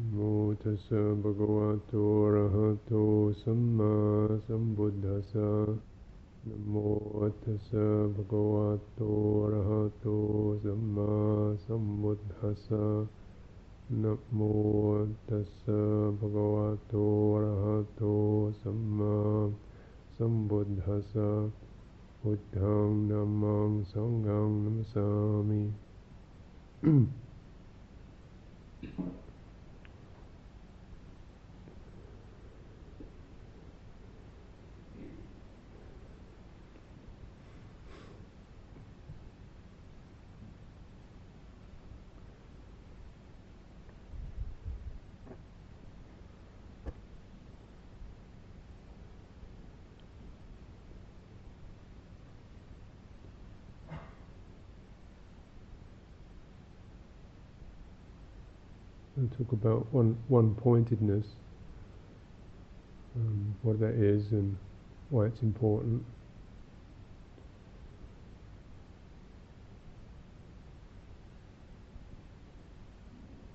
โมตัสสะภะคะวะโตอะระหะโตสัมมาสัมพุทธัสสะนะโมตัสสะภะคะวะโตอะระหะโตสัมมาสัมพุทธัสสะนะโมตัสสะภะคะวะโตอะระหะโตสัมมาสัมพุทธัสสะพุทธังธัมมังสังฆังนัมสสามิ talk about one one pointedness, um, what that is, and why it's important.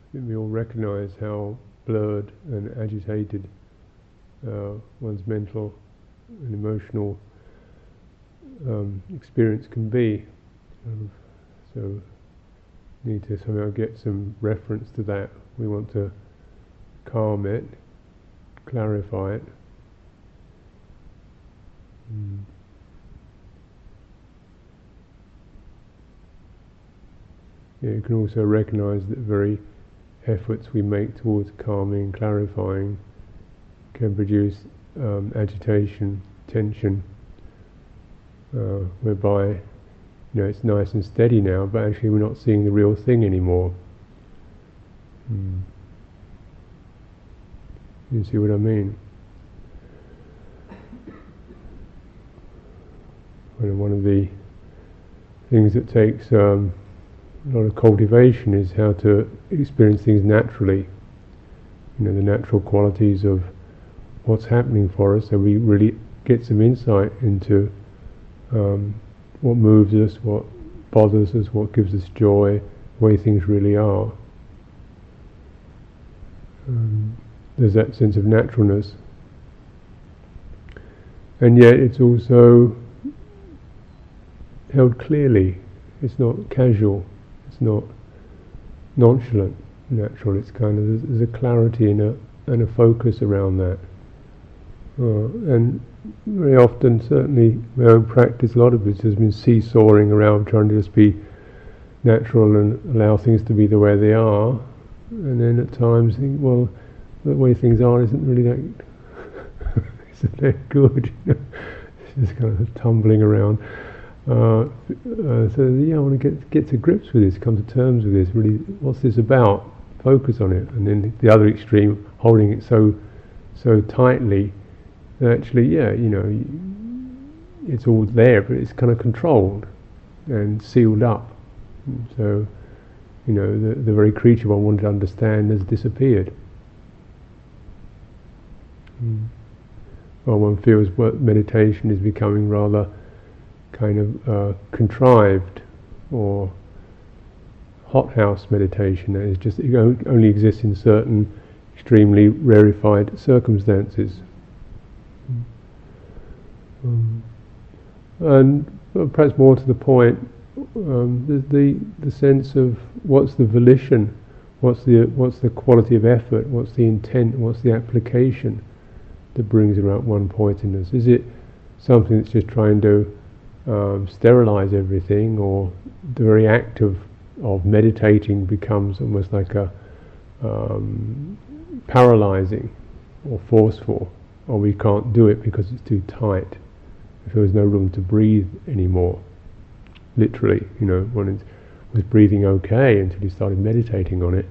I think we all recognize how blurred and agitated uh, one's mental and emotional um, experience can be. Um, so, need to somehow get some reference to that. We want to calm it, clarify it. Mm. Yeah, you can also recognize that very efforts we make towards calming, clarifying, can produce um, agitation, tension, uh, whereby you know it's nice and steady now, but actually we're not seeing the real thing anymore. Mm. You see what I mean? One of the things that takes um, a lot of cultivation is how to experience things naturally. You know, the natural qualities of what's happening for us, so we really get some insight into um, what moves us, what bothers us, what gives us joy, the way things really are. Um, there's that sense of naturalness. And yet it's also held clearly. It's not casual. It's not nonchalant, natural. It's kind of there's, a clarity and a and a focus around that. Uh, and very often, certainly my own practice, a lot of it has been seesawing around, trying to just be natural and allow things to be the way they are. And then at times think, well, the way things are isn't really that isn't that good. it's just kind of tumbling around. Uh, uh, so yeah, I want to get get to grips with this, come to terms with this. Really, what's this about? Focus on it, and then the other extreme, holding it so so tightly that actually, yeah, you know, it's all there, but it's kind of controlled and sealed up. So, you know, the the very creature one wanted to understand has disappeared. Mm. Well, one feels what meditation is becoming rather kind of uh, contrived or hothouse meditation that is just it only exists in certain extremely rarefied circumstances. Um, and perhaps more to the point, um, the, the, the sense of what's the volition, what's the what's the quality of effort, what's the intent, what's the application that brings about one pointedness. Is it something that's just trying to um, sterilize everything, or the very act of, of meditating becomes almost like a um, paralyzing or forceful, or we can't do it because it's too tight. If there was no room to breathe anymore, literally, you know, one is, was breathing okay until you started meditating on it,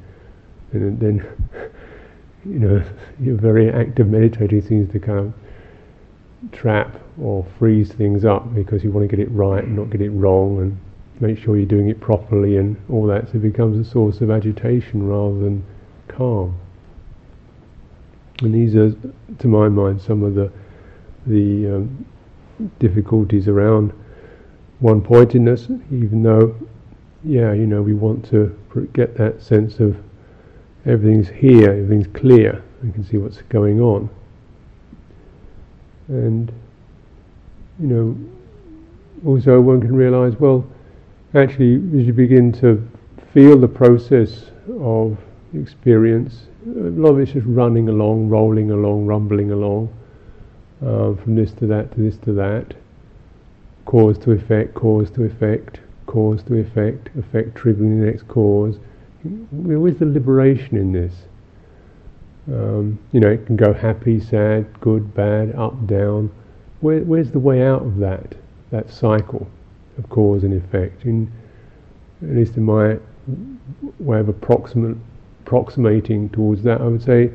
and then, you know, your very act of meditating seems to kind of trap or freeze things up because you want to get it right and not get it wrong and make sure you're doing it properly and all that. So it becomes a source of agitation rather than calm. And these are, to my mind, some of the the um, difficulties around one pointedness. Even though, yeah, you know, we want to get that sense of everything's here, everything's clear, we can see what's going on. And, you know, also one can realize, well, actually, as you begin to feel the process of experience, a lot of it's just running along, rolling along, rumbling along, uh, from this to that to this to that, cause to effect, cause to effect, cause to effect, effect triggering the next cause. Where's the liberation in this? Um, you know, it can go happy, sad, good, bad, up, down. Where, where's the way out of that? That cycle of cause and effect. In, at least in my way of approximating towards that, I would say,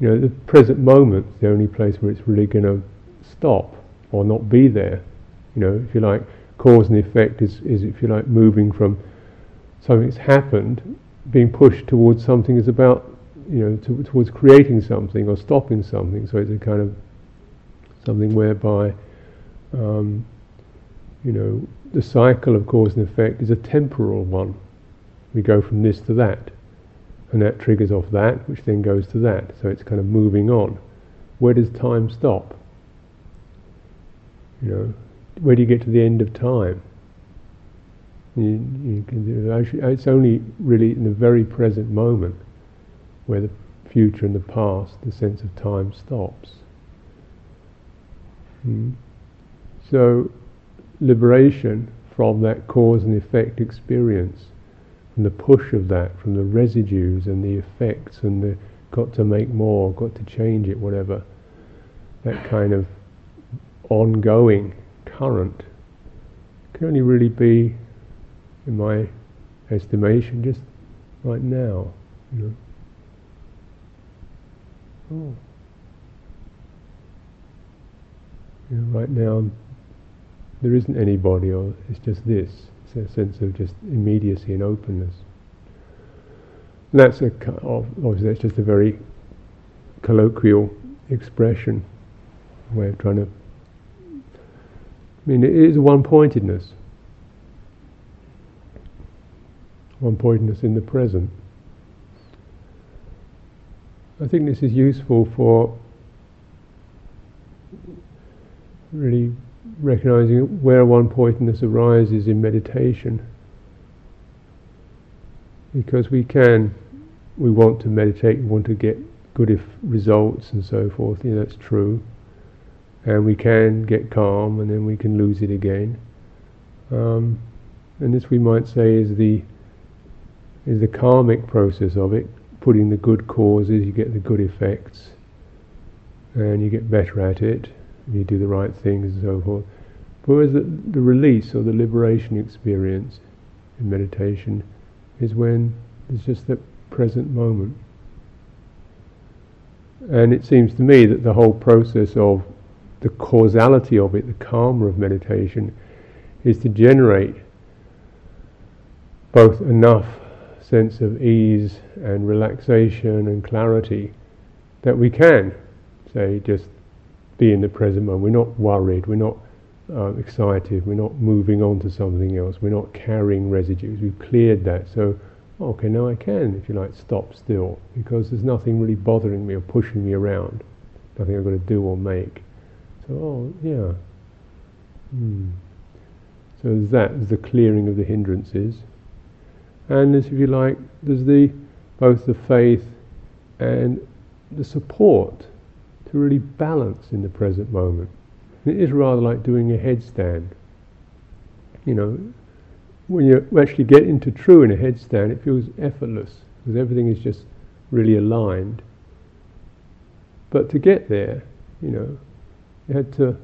you know, the present moment is the only place where it's really going to stop or not be there. You know, if you like, cause and effect is, is if you like, moving from something that's happened, being pushed towards something is about, you know, to, towards creating something or stopping something. So it's a kind of something whereby, um, you know, the cycle of cause and effect is a temporal one. We go from this to that, and that triggers off that, which then goes to that. So it's kind of moving on. Where does time stop? You know, where do you get to the end of time? You, you can, it's only really in the very present moment where the future and the past, the sense of time stops. Hmm. So, liberation from that cause and effect experience, from the push of that, from the residues and the effects and the got to make more, got to change it, whatever, that kind of ongoing current can only really be, in my estimation, just right now. You know. Oh. You know, right now, there isn't anybody, or it's just this. It's a sense of just immediacy and openness. And that's a obviously that's just a very colloquial expression, way of trying to I mean, it is one pointedness. One pointedness in the present. I think this is useful for really recognizing where one pointedness arises in meditation. Because we can, we want to meditate, we want to get good if results and so forth, you know, that's true and we can get calm and then we can lose it again. Um, and this we might say is the is the karmic process of it, putting the good causes, you get the good effects, and you get better at it, you do the right things and so forth. Whereas the, the release or the liberation experience in meditation is when it's just the present moment. And it seems to me that the whole process of the causality of it, the karma of meditation, is to generate both enough sense of ease and relaxation and clarity that we can, say, just be in the present moment. We're not worried, we're not uh, excited, we're not moving on to something else, we're not carrying residues, we've cleared that. So, okay, now I can, if you like, stop still because there's nothing really bothering me or pushing me around, nothing I've got to do or make. So, oh, yeah. Hmm. So that, there's the clearing of the hindrances. And as if you like, there's the both the faith and the support to really balance in the present moment. it is rather like doing a headstand. You know, when you actually get into true in a headstand, it feels effortless because everything is just really aligned. But to get there, you know, you had to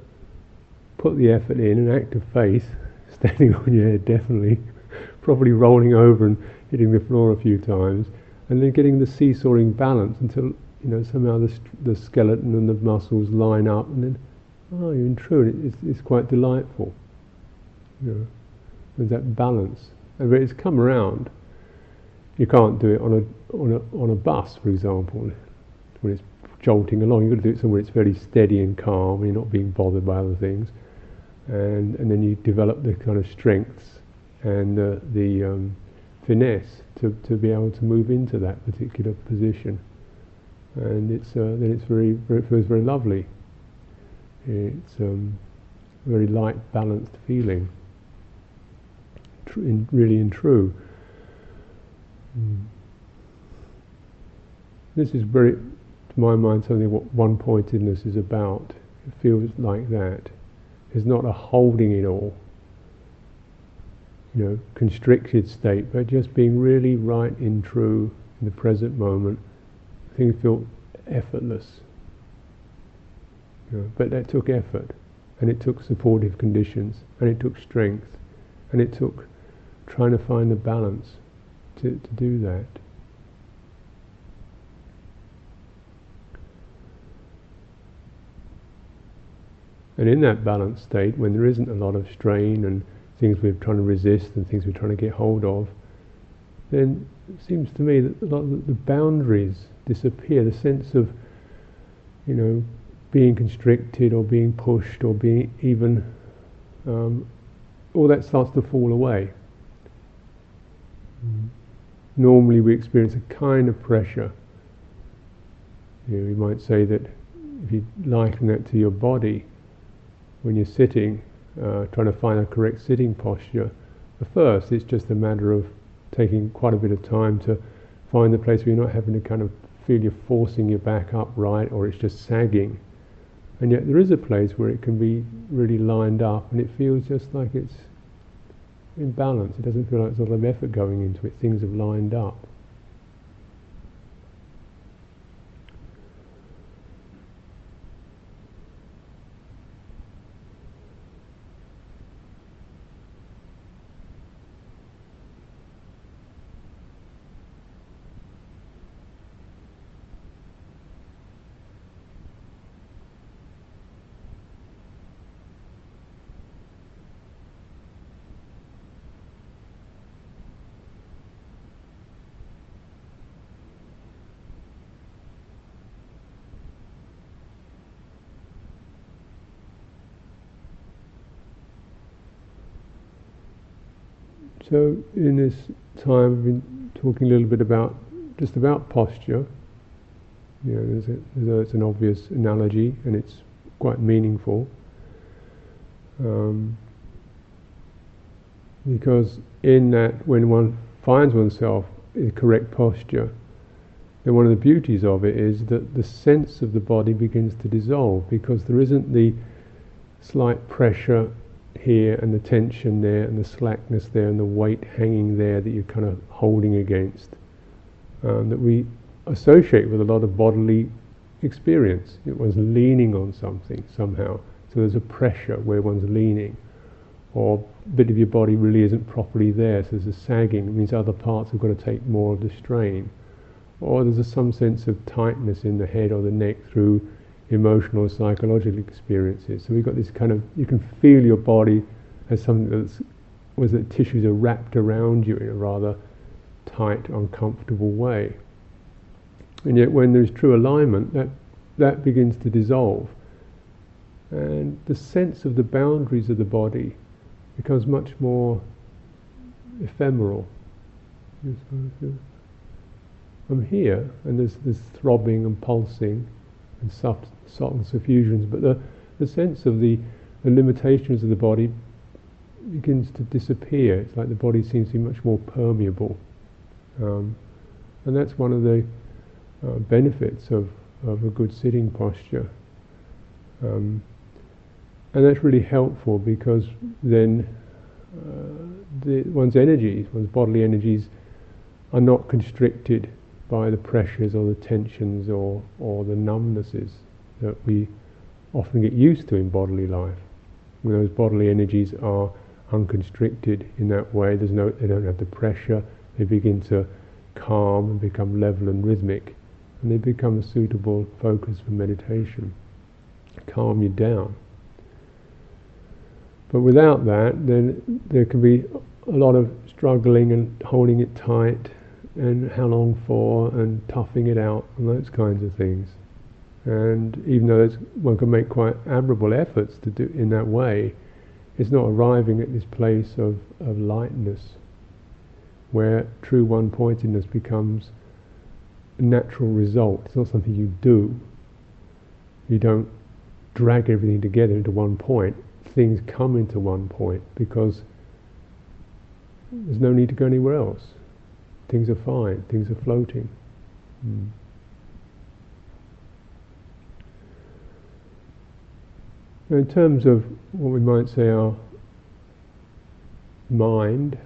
put the effort in, an act of faith, standing on your head definitely, probably rolling over and hitting the floor a few times, and then getting the seesawing balance until you know somehow the, st- the skeleton and the muscles line up, and then oh, you're in true. It's, it's quite delightful. You know, there's that balance, and it's come around. You can't do it on a on a on a bus, for example, when it's jolting along. You've got to do it somewhere it's very steady and calm. You're not being bothered by other things, and and then you develop the kind of strengths and uh, the um, finesse to, to be able to move into that particular position. And it's uh, then it's very, very, it feels very lovely. It's um, a very light, balanced feeling. Tr- in, really and true. Mm. This is very, to my mind, something what one pointedness is about. It feels like that. It's not a holding it all, you know, constricted state, but just being really right and true in the present moment. Things feel effortless. You know, but that took effort, and it took supportive conditions, and it took strength, and it took trying to find the balance to, to do that. And in that balanced state, when there isn't a lot of strain and things we're trying to resist and things we're trying to get hold of, then it seems to me that a lot of the boundaries disappear. The sense of, you know, being constricted or being pushed or being even, um, all that starts to fall away. Mm. Normally, we experience a kind of pressure. You, know, you might say that if you liken that to your body, when you're sitting, uh, trying to find a correct sitting posture, at first it's just a matter of taking quite a bit of time to find the place where you're not having to kind of feel you're forcing your back up right or it's just sagging. And yet there is a place where it can be really lined up and it feels just like it's in balance. It doesn't feel like there's a lot of effort going into it. Things have lined up. So in this time, we've been talking a little bit about just about posture. You know, there's a, it's an obvious analogy, and it's quite meaningful. Um, because in that, when one finds oneself in the correct posture, then one of the beauties of it is that the sense of the body begins to dissolve because there isn't the slight pressure here and the tension there and the slackness there and the weight hanging there that you're kind of holding against um, that we associate with a lot of bodily experience. It was leaning on something somehow. So there's a pressure where one's leaning, or a bit of your body really isn't properly there, so there's a sagging. It means other parts have got to take more of the strain. Or there's a, some sense of tightness in the head or the neck through emotional psychological experiences. So we've got this kind of, you can feel your body as something that's, was that tissues are wrapped around you in a rather tight, uncomfortable way. And yet when there's true alignment, that, that begins to dissolve. And the sense of the boundaries of the body becomes much more ephemeral. I'm here, and there's this throbbing and pulsing and soft, subtle suffusions, but the, the sense of the, the limitations of the body begins to disappear. It's like the body seems to be much more permeable. Um, and that's one of the uh, benefits of, of a good sitting posture. Um, and that's really helpful because then uh, the, one's energies, one's bodily energies, are not constricted by the pressures or the tensions or, or the numbnesses that we often get used to in bodily life. When those bodily energies are unconstricted in that way, there's no, they don't have the pressure, they begin to calm and become level and rhythmic, and they become a suitable focus for meditation, calm you down. But without that, then there can be a lot of struggling and holding it tight and how long for and toughing it out and those kinds of things. And even though one can make quite admirable efforts to do in that way, it's not arriving at this place of, of lightness. where true one pointedness becomes a natural result. It's not something you do. You don't drag everything together into one point. Things come into one point because there's no need to go anywhere else. Things are fine, things are floating. Mm. In terms of what we might say our mind,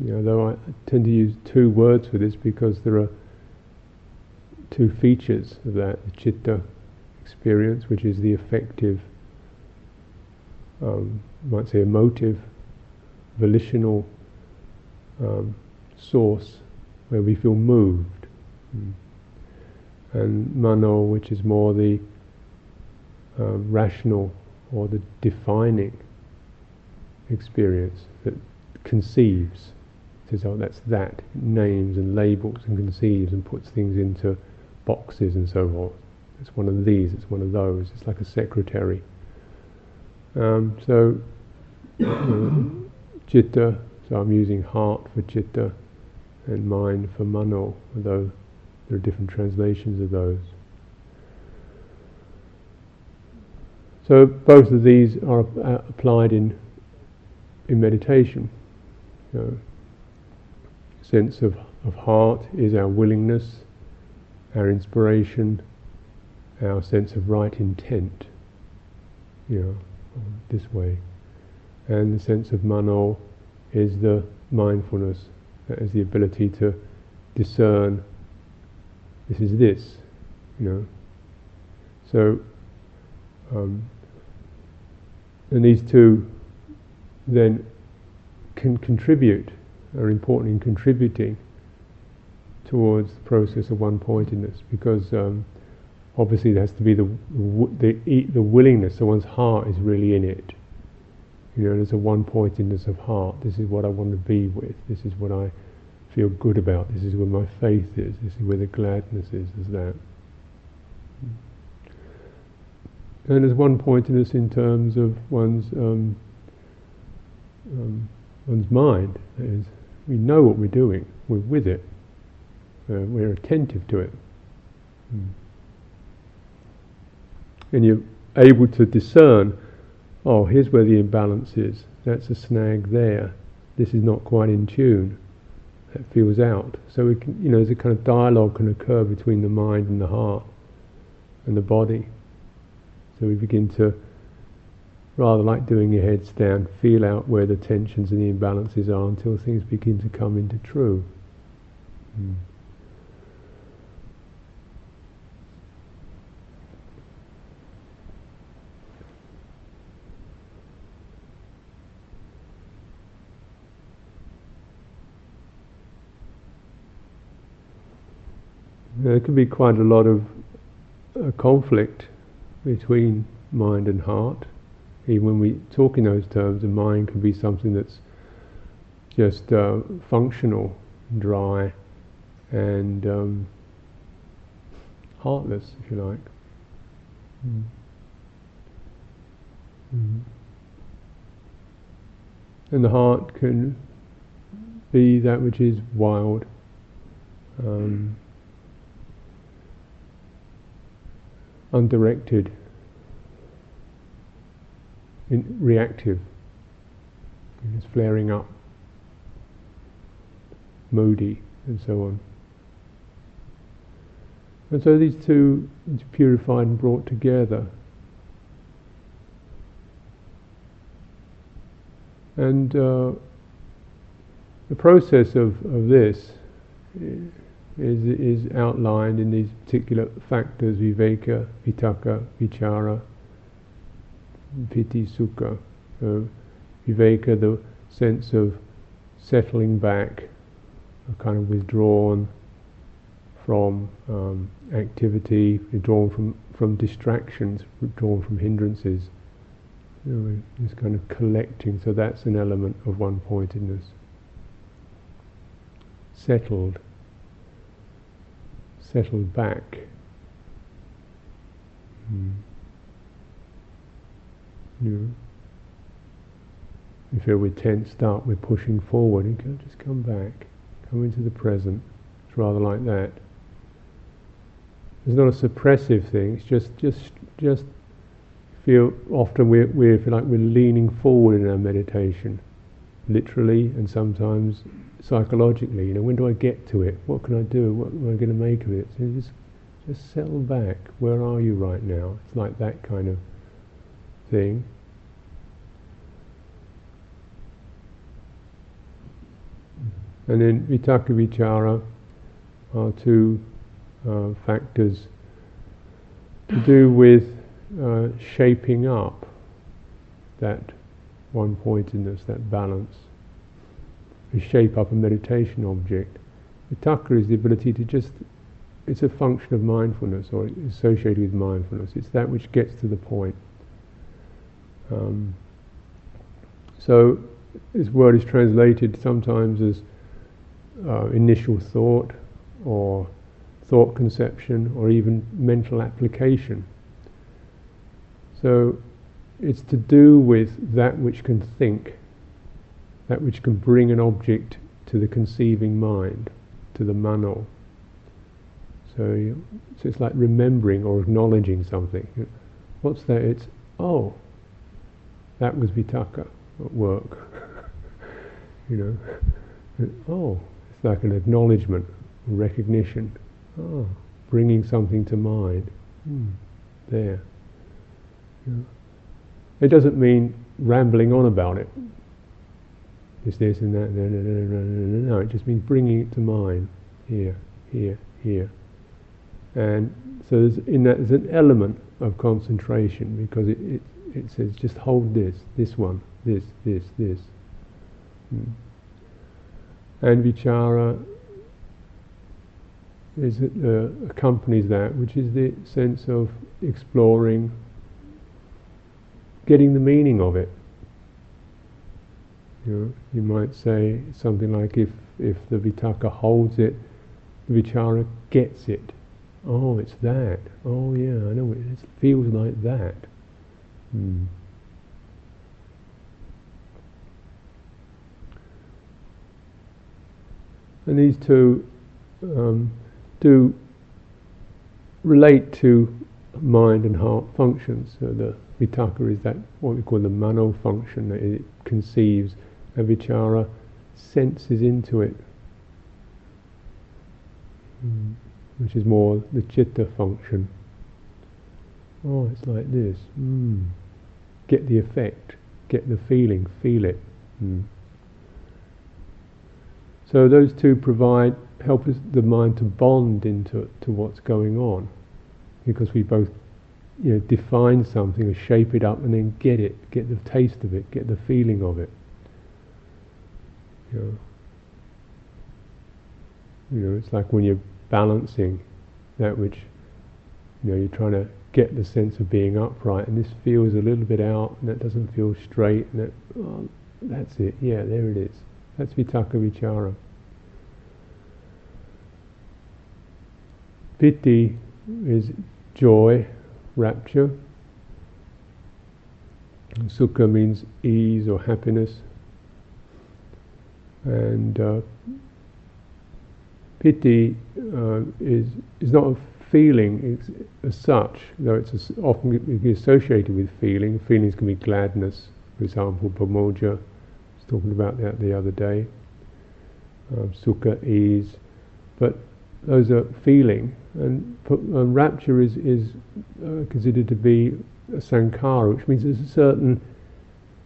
you know, though I tend to use two words for this because there are two features of that the chitta experience, which is the affective, um, might say emotive, volitional um, source where we feel moved. Mm. And mano, which is more the uh, rational or the defining experience that conceives. Says, oh, that's that. names and labels and conceives and puts things into boxes and so forth. It's one of these, it's one of those. It's like a secretary. Um, so, chitta, so I'm using heart for chitta and mind for mano, although there are different translations of those. So both of these are uh, applied in in meditation. You know, sense of, of heart is our willingness, our inspiration, our sense of right intent. You know, this way, and the sense of mano is the mindfulness, that is the ability to discern. This is this, you know. So um, and these two then can contribute, are important in contributing towards the process of one-pointedness because um, obviously there has to be the, the, the willingness, so one's heart is really in it. You know, there's a one-pointedness of heart. This is what I want to be with. This is what I feel good about. This is where my faith is. This is where the gladness is. Is that. And there's one point in this in terms of one's um, um, one's mind. Is we know what we're doing. We're with it. Uh, we're attentive to it. Mm. And you're able to discern. Oh, here's where the imbalance is. That's a snag there. This is not quite in tune. That feels out. So we can, you know, there's a kind of dialogue can occur between the mind and the heart and the body. So we begin to, rather like doing your heads down, feel out where the tensions and the imbalances are until things begin to come into true. Mm. There can be quite a lot of uh, conflict between mind and heart. Even when we talk in those terms, the mind can be something that's just uh, functional, dry, and um, heartless, if you like. Mm. Mm. And the heart can be that which is wild, um, undirected, in reactive, it's flaring up, moody, and so on. And so these two purified and brought together. And uh, the process of, of this is, is outlined in these particular factors viveka, vitakka, vichara, piti, sukha. So, viveka, the sense of settling back, kind of withdrawn from um, activity, withdrawn from, from distractions, withdrawn from hindrances. You know, this kind of collecting, so that's an element of one pointedness. Settled settled back. Mm. You we feel we're tensed up, we're pushing forward, and can just come back, come into the present. It's rather like that. It's not a suppressive thing. It's just, just, just feel. Often we're, we're like we're leaning forward in our meditation, literally, and sometimes psychologically. You know, when do I get to it? What can I do? What am I going to make of it? So just, just settle back. Where are you right now? It's like that kind of thing. And then vitakka vichara are two uh, factors to do with uh, shaping up that one pointedness, that balance, shape up a meditation object. Vitakka is the ability to just, it's a function of mindfulness or associated with mindfulness. It's that which gets to the point. Um, so this word is translated sometimes as uh, initial thought or thought conception or even mental application. So it's to do with that which can think, that which can bring an object to the conceiving mind, to the mano. So, you, so it's like remembering or acknowledging something. What's that? It's, oh, that was vitakka at work. you know, oh, it's like an acknowledgement, recognition. Oh, bringing something to mind. Hmm, there. It doesn't mean rambling on about it. It's this and that. No, no. It just means bringing it to mind. Here, here, here. And so there's, in that there's an element of concentration because it, it, it says just hold this, this one, this, this, this. Hmm. And vichara is, uh, accompanies that, which is the sense of exploring, getting the meaning of it. You, you might say something like, if, if the vitakka holds it, the vichara gets it. Oh, it's that. Oh, yeah, I know. It, feels like that. Hmm. And these two um, do relate to mind and heart functions. So the vitakka is that what we call the mano function that it conceives, and vichara senses into it, mm. which is more the chitta function. Oh, it's like this. Mm. Get the effect, get the feeling, feel it. Mm. So those two provide help us, the mind to bond into to what's going on, because we both you know define something, or shape it up, and then get it, get the taste of it, get the feeling of it. You know, it's like when you're balancing that which you know you're trying to get the sense of being upright, and this feels a little bit out, and that doesn't feel straight, and that, oh, that's it, yeah, there it is. That's vitakka vichara. Piti is joy, rapture. Sukha means ease or happiness. And uh, piti uh, is, is not a feeling as such, though it's often associated with feeling. Feelings can be gladness, for example, Pamodja was talking about that the other day. Uh, sukha, ease. But those are feeling, and, rapture is, is uh, considered to be a sankhara, which means there's a certain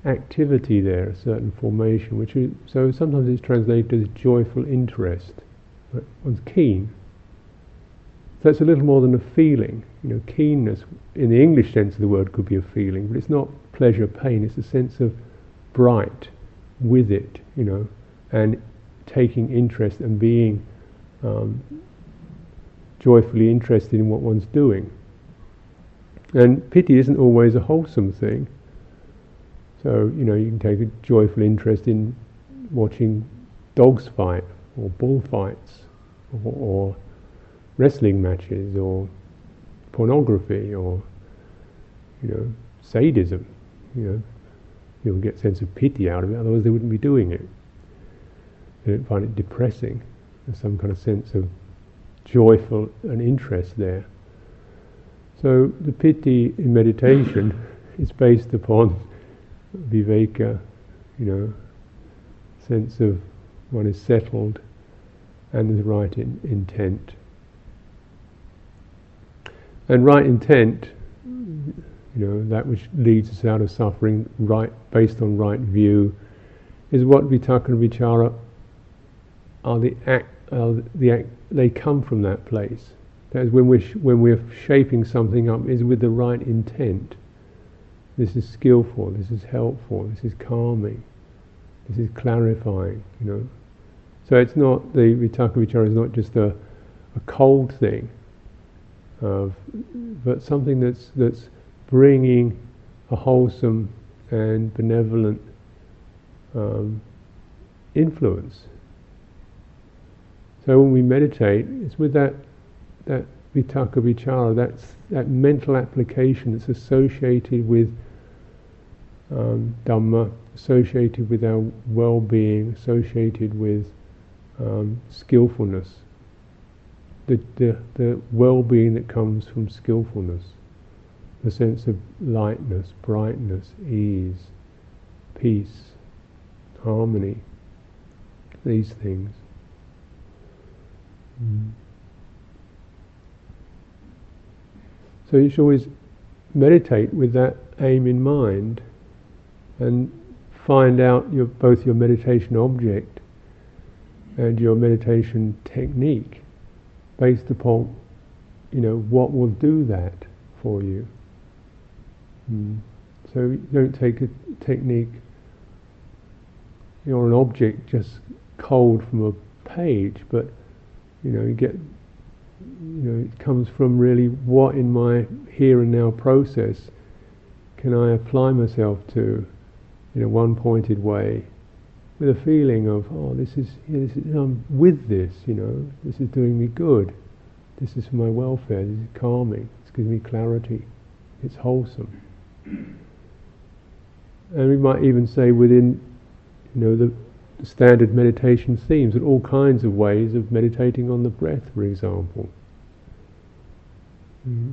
activity there, a certain formation, which is, so sometimes it's translated as joyful interest. Right? One's keen. So it's a little more than a feeling. You know, keenness in the English sense of the word could be a feeling, but it's not pleasure, pain. It's a sense of bright with it, you know, and taking interest and being um, joyfully interested in what one's doing. And piti isn't always a wholesome thing. So, you know, you can take a joyful interest in watching dogs fight, or bullfights, or, or wrestling matches, or pornography, or, you know, sadism. You know, you'll get a sense of piti out of it, otherwise they wouldn't be doing it. They don't find it depressing. There's some kind of sense of joyful and interest there. So the piti in meditation is based upon viveka, you know, sense of one is settled and the right in, intent. And right intent, you know, that which leads us out of suffering, right based on right view, is what vitakka and vichara are the act, uh, the act, they come from that place. That is when we're sh- when we're shaping something up is with the right intent. This is skillful. This is helpful. This is calming. This is clarifying. You know, so it's not the vitakka vichara is not just a, a cold thing, of, but something that's that's bringing a wholesome and benevolent um, influence. So when we meditate, it's with that that vitakka vichara, that's that mental application that's associated with um, Dhamma, associated with our well-being, associated with um, skillfulness, the, the, the well-being that comes from skillfulness, the sense of lightness, brightness, ease, peace, harmony, these things. Mm. So you should always meditate with that aim in mind and find out your, both your meditation object and your meditation technique based upon you know what will do that for you. Mm. So don't take a technique or an object just cold from a page, but you know you get you know, it comes from really what in my here and now process can I apply myself to in a one-pointed way with a feeling of, oh, this is, this is, I'm with this, you know, this is doing me good, this is for my welfare, this is calming, it's giving me clarity, it's wholesome. And we might even say within, you know, the standard meditation themes and all kinds of ways of meditating on the breath, for example, mm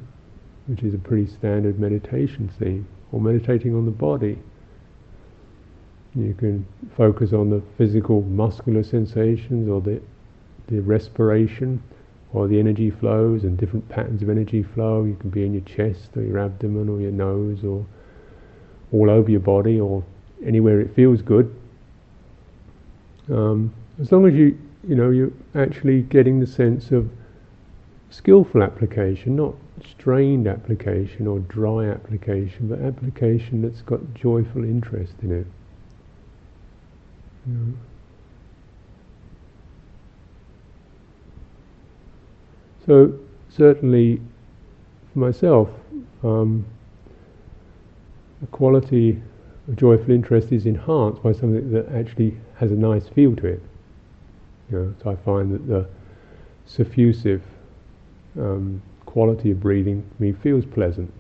which is a pretty standard meditation theme, or meditating on the body. You can focus on the physical muscular sensations, or the the respiration, or the energy flows and different patterns of energy flow. You can be in your chest, or your abdomen, or your nose, or all over your body, or anywhere it feels good. Um, as long as you, you know, you're actually getting the sense of skillful application, not strained application or dry application, but application that's got joyful interest in it. You. So certainly, for myself, um, the quality of joyful interest is enhanced by something that actually has a nice feel to it. You know, so I find that the suffusive um, quality of breathing me feels pleasant.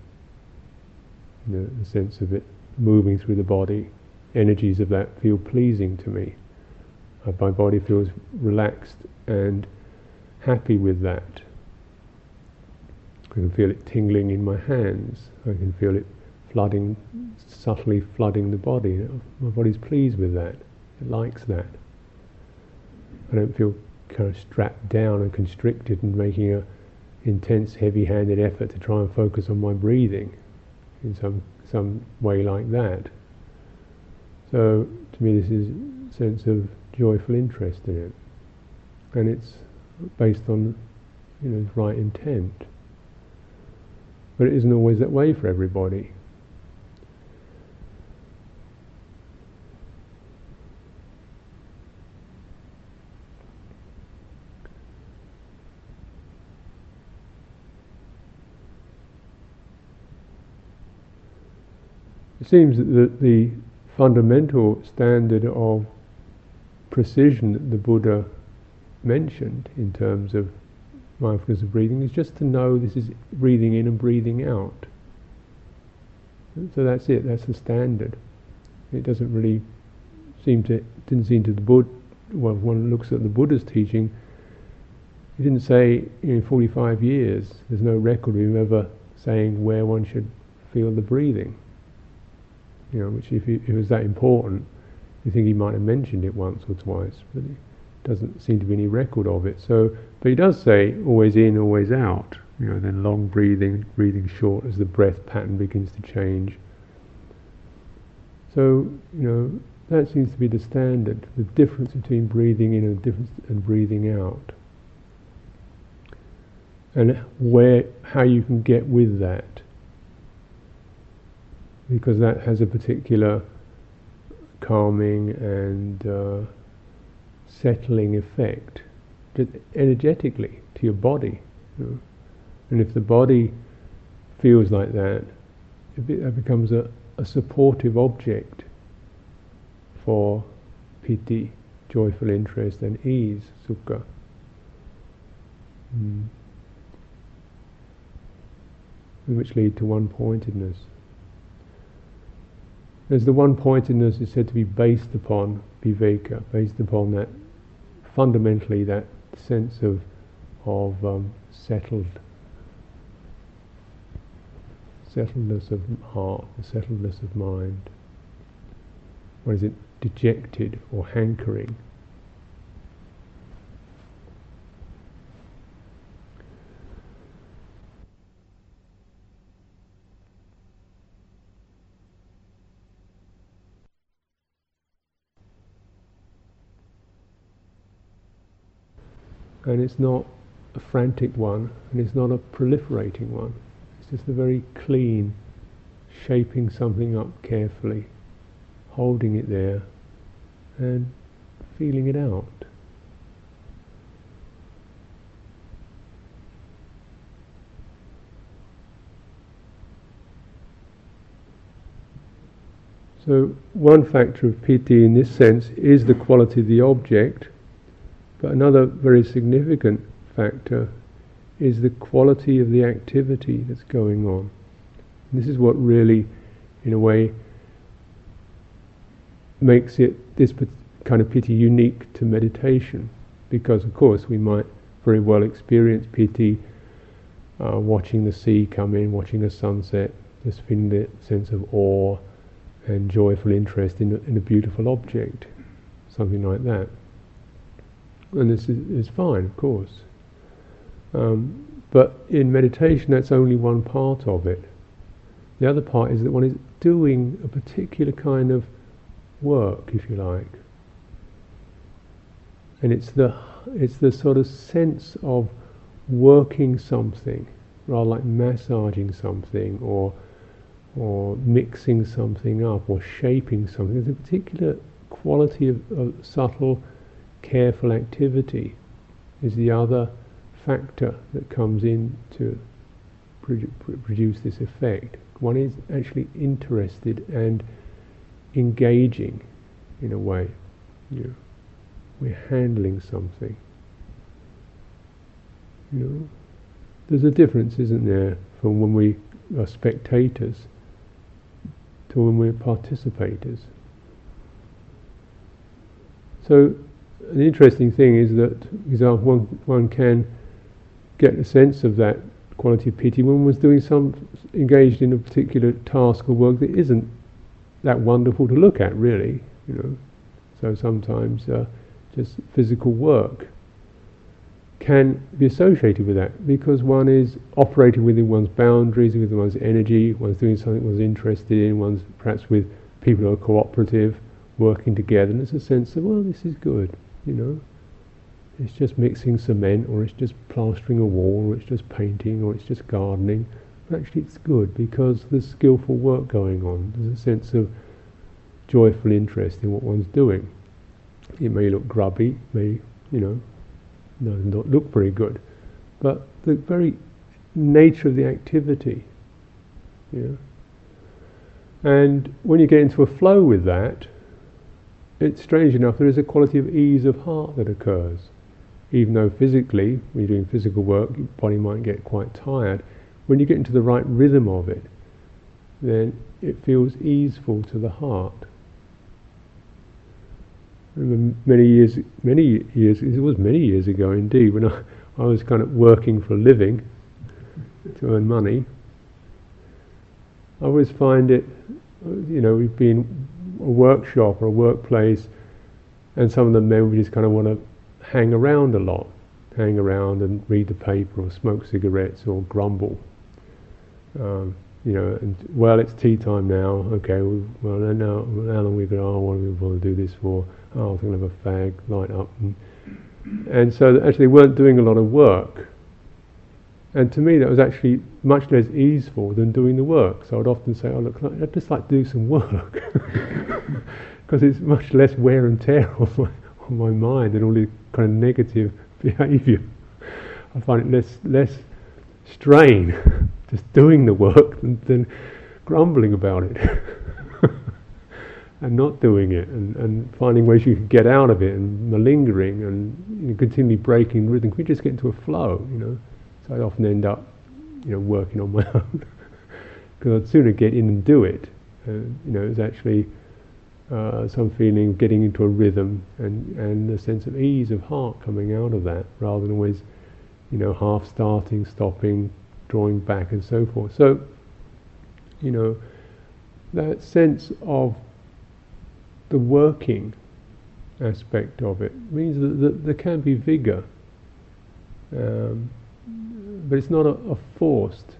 You know, the sense of it moving through the body, energies of that feel pleasing to me. Uh, my body feels relaxed and happy with that. I can feel it tingling in my hands. I can feel it flooding, subtly flooding the body. My body's pleased with that. It likes that. I don't feel kind of strapped down and constricted and making a intense, heavy-handed effort to try and focus on my breathing in some some way like that. So to me, this is a sense of joyful interest in it, and it's based on you know right intent. But it isn't always that way for everybody. It seems that the, the fundamental standard of precision that the Buddha mentioned in terms of mindfulness of breathing is just to know this is breathing in and breathing out. So that's it. That's the standard. It doesn't really seem to didn't seem to the Buddha. Well, if one looks at the Buddha's teaching, He didn't say in 45 years, there's no record of him ever saying where one should feel the breathing. You know, which if it was that important, you think he might have mentioned it once or twice, but it doesn't seem to be any record of it. So, but he does say always in, always out. You know, then long breathing, breathing short as the breath pattern begins to change. So, you know, that seems to be the standard, the difference between breathing in and, difference and breathing out. And where, how you can get with that. Because that has a particular calming and uh, settling effect, just energetically to your body. You know? And if the body feels like that, it becomes a, a supportive object for piti, joyful interest, and ease, sukha. Mm. Which lead to one pointedness. As the one pointedness is said to be based upon viveka, based upon that fundamentally that sense of of um, settled settledness of heart, the settledness of mind. What is it? Dejected or hankering. And it's not a frantic one, and it's not a proliferating one. It's just a very clean, shaping something up carefully, holding it there, and feeling it out. So, one factor of piti in this sense is the quality of the object, but another very significant factor is the quality of the activity that's going on. And this is what really, in a way, makes it this kind of piti unique to meditation. Because, of course, we might very well experience piti uh, watching the sea come in, watching the sunset, just feeling the sense of awe and joyful interest in in a beautiful object, something like that. And this is, is fine, of course. Um, but in meditation, that's only one part of it. The other part is that one is doing a particular kind of work, if you like. And it's the, it's the sort of sense of working something, rather like massaging something or, or mixing something up or shaping something. There's a particular quality of, of subtle, careful activity is the other factor that comes in to produce this effect. One is actually interested and engaging in a way. You know, we're handling something. You know, there's a difference, isn't there, from when we are spectators to when we're participators. So, an interesting thing is that, for example, one, one can get a sense of that quality of piti when one doing some engaged in a particular task or work that isn't that wonderful to look at, really. You know, so sometimes uh, just physical work can be associated with that because one is operating within one's boundaries, within one's energy, one's doing something one's interested in, one's perhaps with people who are cooperative, working together, and there's a sense of, well, this is good, you know it's just mixing cement, or it's just plastering a wall, or it's just painting, or it's just gardening. But actually, it's good because there's skillful work going on. There's a sense of joyful interest in what one's doing. It may look grubby, may you know, no, not look very good, but the very nature of the activity. Yeah. And when you get into a flow with that, it's strange enough, there is a quality of ease of heart that occurs even though physically, when you're doing physical work, your body might get quite tired, when you get into the right rhythm of it, then it feels easeful to the heart. I remember many years, many years, it was many years ago indeed, when I, I was kind of working for a living to earn money. I always find it, you know, we've been workshop or a workplace, and some of the members just kind of want to hang around a lot, hang around and read the paper or smoke cigarettes or grumble. Um, you know, and well, it's tea time now. Okay, well, now how long we got? Oh, what do we want to do this for? Oh, I'm going to have a fag, light up, and, and so actually they weren't doing a lot of work. And to me, that was actually much less easeful than doing the work. So I'd often say, "Oh, look, I'd just like to do some work," because it's much less wear and tear on my on my mind and all the kind of negative behaviour. I find it less less strain just doing the work than, than grumbling about it and not doing it and, and finding ways you can get out of it and malingering and you know, continually breaking rhythm. Can we just get into a flow, you know? So I often end up, you know, working on my own because I'd sooner get in and do it. Uh, you know, it's actually uh, some feeling of getting into a rhythm and, and a sense of ease of heart coming out of that rather than always, you know, half starting, stopping, drawing back and so forth. So, you know, that sense of the working aspect of it means that, that there can be vigor, um, but it's not a, a, forced,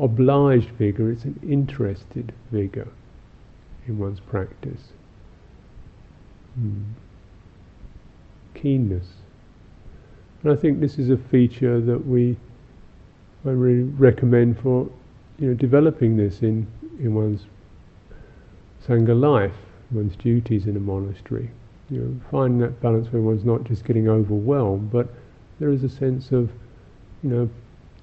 obliged vigor, it's an interested vigor in one's practice. Hmm. Keenness. And I think this is a feature that we I really recommend for you know developing this in in one's sangha life, one's duties in a monastery. You know, finding that balance where one's not just getting overwhelmed, but there is a sense of you know,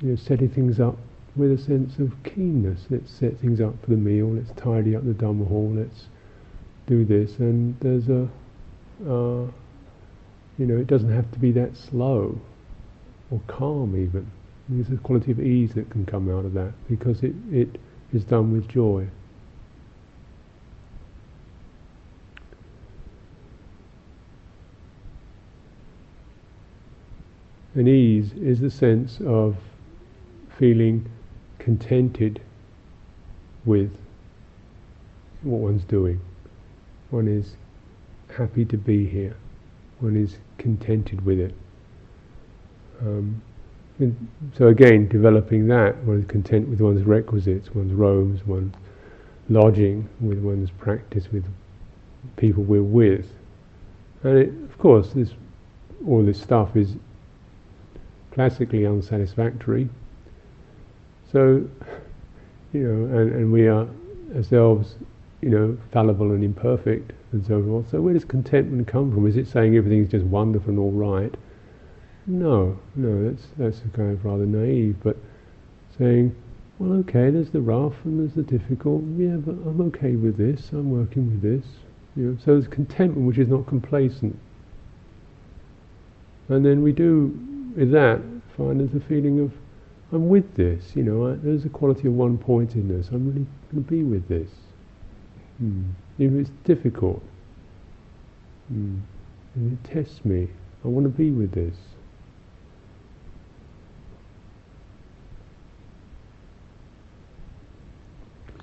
you know setting things up with a sense of keenness. Let's set things up for the meal. Let's tidy up the Dhamma hall. Let's do this, and there's a uh, you know, it doesn't have to be that slow or calm even. There's a quality of ease that can come out of that because it, it is done with joy. And ease is the sense of feeling contented with what one's doing. One is happy to be here. One is contented with it. Um, so again, developing that, one is content with one's requisites, one's robes, one's lodging, with one's practice, with people we're with. And it, of course, this, all this stuff is classically unsatisfactory. So, you know, and, and we are ourselves, you know, fallible and imperfect and so forth. So where does contentment come from? Is it saying everything's just wonderful and all right? No, no, that's that's kind of rather naive. But saying, well, okay, there's the rough and there's the difficult. Yeah, but I'm okay with this. I'm working with this. You know, so there's contentment which is not complacent. And then we do with that find there's a feeling of I'm with this. You know, I, there's a quality of one pointedness. I'm really going to be with this. Hmm. Even if it's difficult. Hmm. And it tests me. I want to be with this.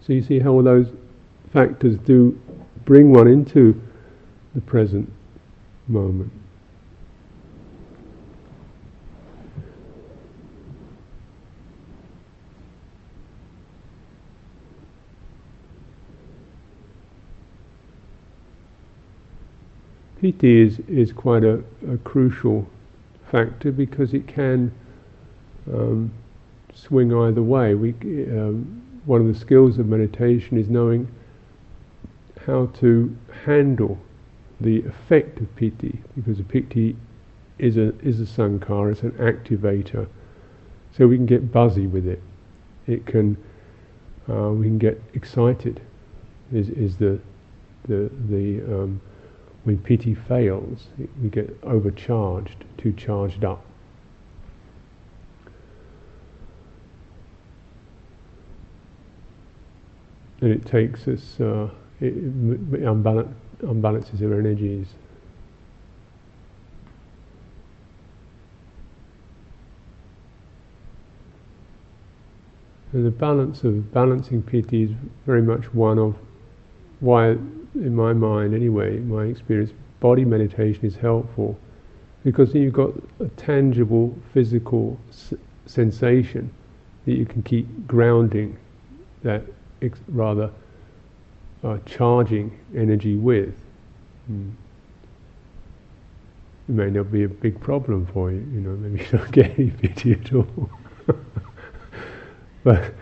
So you see how all those factors do bring one into the present moment. Piti is, is quite a, a crucial factor because it can um, swing either way. We, um, one of the skills of meditation is knowing how to handle the effect of piti, because a piti is a is a sankhara, it's an activator. So we can get buzzy with it. It can uh, we can get excited. Is is the the the um, when piti fails, we get overcharged, too charged up. And it takes us, uh, it, it unbalan- unbalances our energies. And the balance of balancing piti is very much one of why in my mind anyway, my experience, body meditation is helpful because you've got a tangible physical s- sensation that you can keep grounding that ex- rather uh, charging energy with. Mm. It may not be a big problem for you, you know, maybe you don't get any piti at all. but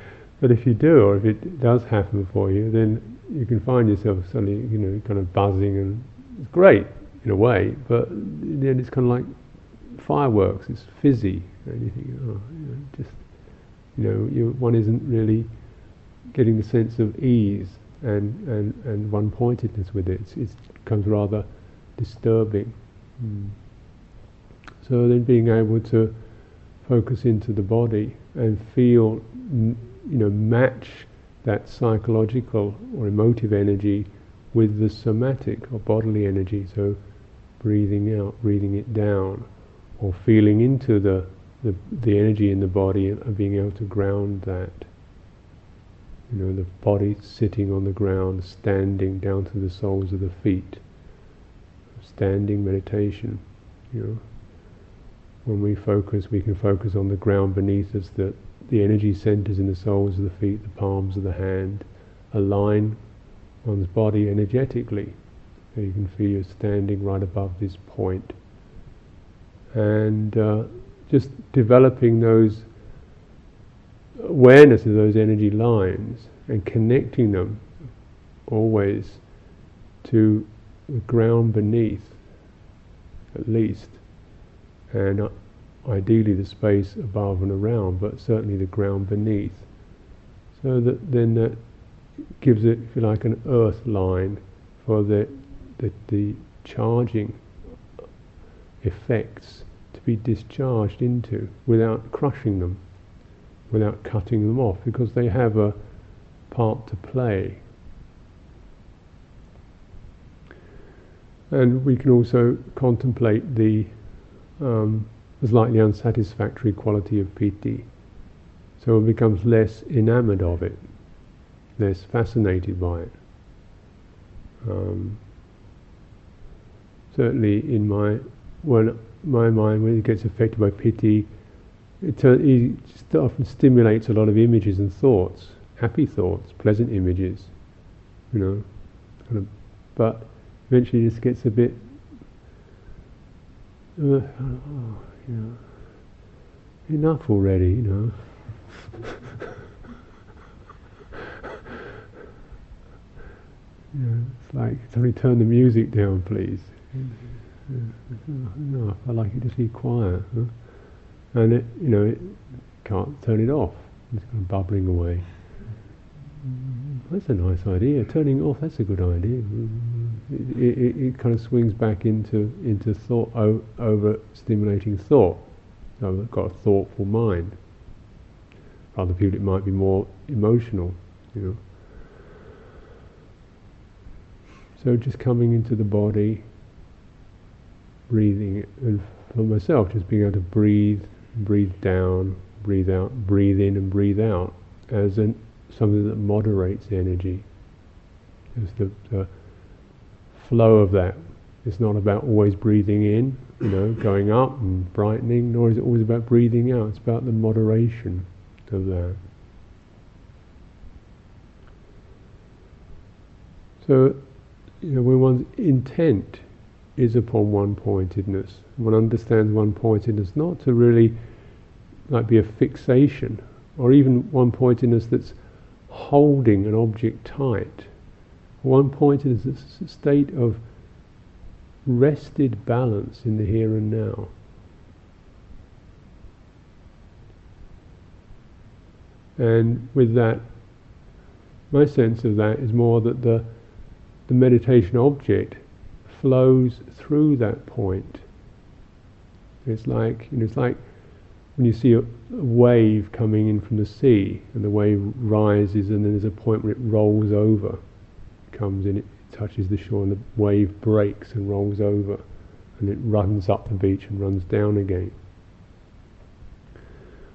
but if you do, or if it does happen for you, then you can find yourself suddenly, you know, kind of buzzing, and it's great in a way. But then it's kind of like fireworks. It's fizzy, and you think, oh, you know, just you know, you, one isn't really getting the sense of ease and and and one pointedness with it. It becomes rather disturbing. Mm. So then, being able to focus into the body and feel you know, match that psychological or emotive energy with the somatic or bodily energy. So breathing out, breathing it down, or feeling into the, the, the energy in the body and being able to ground that. You know, the body sitting on the ground, standing down to the soles of the feet. Standing meditation, you know. When we focus, we can focus on the ground beneath us, that the energy centers in the soles of the feet, the palms of the hand, align one's body energetically. So you can feel you're standing right above this point. And uh, just developing those awareness of those energy lines and connecting them always to the ground beneath, at least. And uh, ideally the space above and around, but certainly the ground beneath. So that then that gives it, if you like, an earth line for the, the, the charging effects to be discharged into without crushing them, without cutting them off, because they have a part to play. And we can also contemplate the um, the slightly unsatisfactory quality of piti. So one becomes less enamored of it, less fascinated by it. Um, certainly in my when my mind when it gets affected by piti, it, it often stimulates a lot of images and thoughts, happy thoughts, pleasant images, you know, kind of, but eventually it just gets a bit. Uh, you know, enough already, you know. it's like somebody turn the music down, please. No, I like it to be quiet, huh? and it, you know, it can't turn it off. It's kind of bubbling away. That's a nice idea. Turning off, that's a good idea. It, it, it kind of swings back into into thought over stimulating thought. So I've got a thoughtful mind. For other people, it might be more emotional, you know. So just coming into the body, breathing, and for myself, just being able to breathe, breathe down, breathe out, breathe in, and breathe out as an something that moderates energy. It's the, the flow of that. It's not about always breathing in, you know, going up and brightening, nor is it always about breathing out. It's about the moderation of that. So, you know, when one's intent is upon one pointedness, one understands one pointedness not to really like be a fixation, or even one pointedness that's holding an object tight. One point is a state of rested balance in the here and now. And with that, my sense of that is more that the, the meditation object flows through that point. It's like, you know, it's like when you see a, wave coming in from the sea and the wave rises and then there's a point where it rolls over, it comes in, it touches the shore and the wave breaks and rolls over and it runs up the beach and runs down again.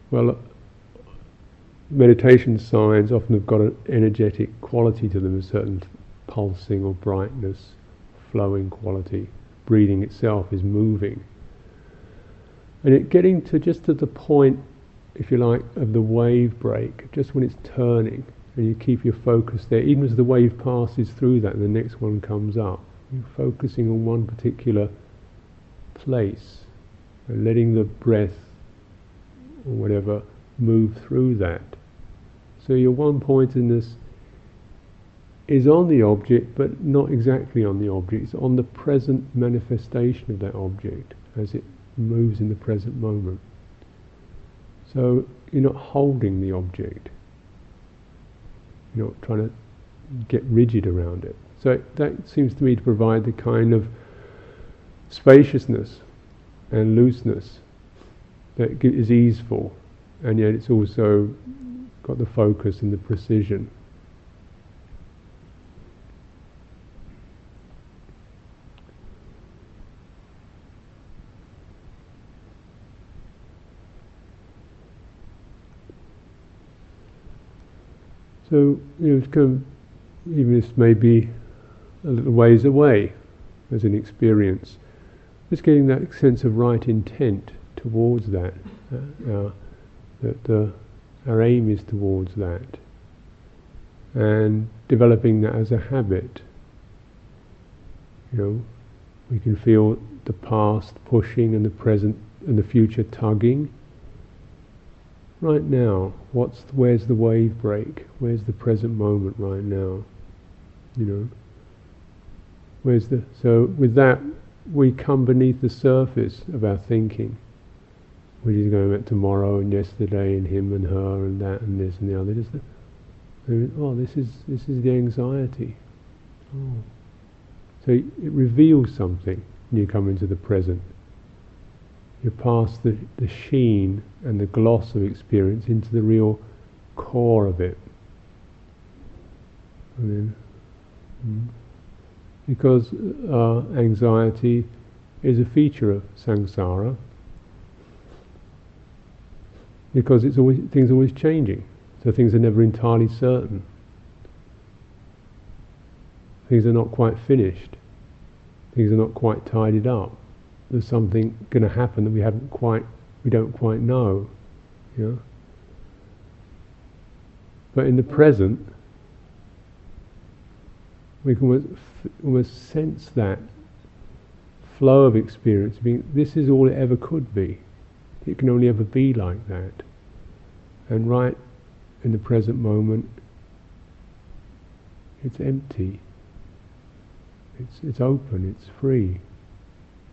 Well, meditation signs often have got an energetic quality to them, a certain pulsing or brightness, flowing quality. Breathing itself is moving. And it getting to just to the point, if you like, of the wave break, just when it's turning, and you keep your focus there, even as the wave passes through that and the next one comes up. You're focusing on one particular place, and letting the breath or whatever move through that. So your one pointedness is on the object, but not exactly on the object. It's on the present manifestation of that object as it moves in the present moment. So you're not holding the object. You're not trying to get rigid around it. So that seems to me to provide the kind of spaciousness and looseness that is easeful, and yet it's also got the focus and the precision. So you know, kind of, even this may be a little ways away as an experience, just getting that sense of right intent towards that, uh, that uh, our aim is towards that, and developing that as a habit. You know, we can feel the past pushing and the present and the future tugging. Right now, what's where's the wave break? Where's the present moment right now? You know, where's the so with that we come beneath the surface of our thinking which is going back tomorrow and yesterday and him and her and that and this and the other. Just the, oh, this is this is the anxiety. Oh. So it reveals something when you come into the present. You pass the, the sheen and the gloss of experience into the real core of it. Then, mm, because uh, anxiety is a feature of samsara, because it's always things are always changing, so things are never entirely certain. Things are not quite finished. Things are not quite tidied up. There's something going to happen that we haven't quite, we don't quite know. Know? But in the present, we can almost, almost sense that flow of experience. Being, this is all it ever could be. It can only ever be like that. And right in the present moment, it's empty. It's, it's open, it's free.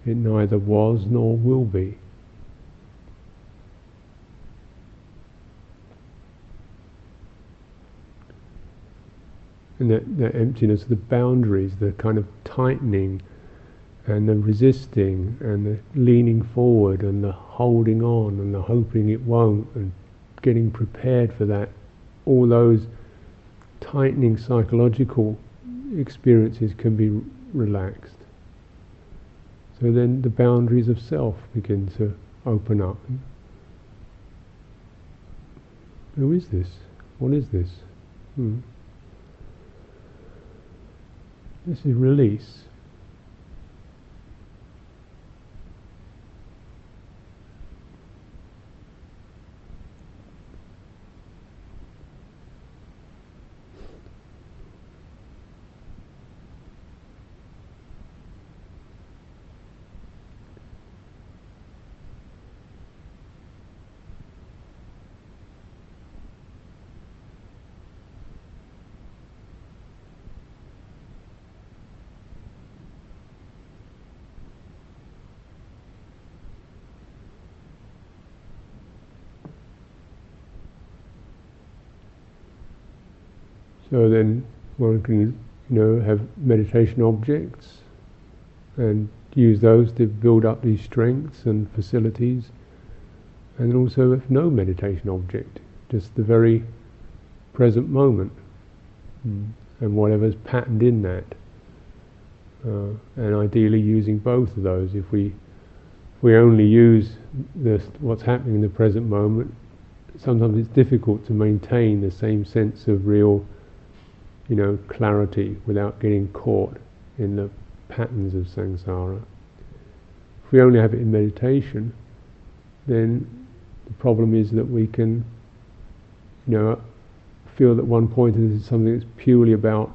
It neither was nor will be. And that, that emptiness, the boundaries, the kind of tightening and the resisting and the leaning forward and the holding on and the hoping it won't and getting prepared for that, all those tightening psychological experiences can be relaxed. So then the boundaries of self begin to open up. Who is this? What is this? Hmm. This is release. So then can, you know, have meditation objects and use those to build up these strengths and facilities. And also if no meditation object, just the very present moment mm. and whatever's patterned in that. Uh, and ideally using both of those. If we if we only use this, what's happening in the present moment sometimes it's difficult to maintain the same sense of real, you know, clarity without getting caught in the patterns of samsara. If we only have it in meditation, then the problem is that we can, you know, feel that one point is something that's purely about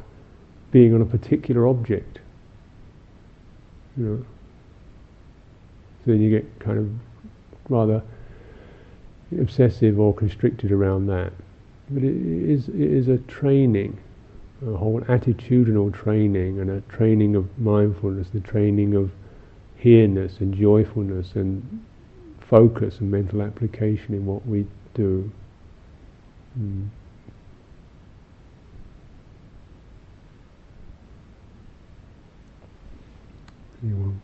being on a particular object. You know. So then you get kind of rather obsessive or constricted around that. But it is, it is a training, a whole attitudinal training and a training of mindfulness, the training of here-ness and joyfulness and focus and mental application in what we do. Mm. Anyone?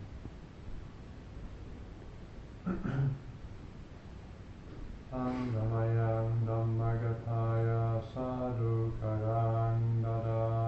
the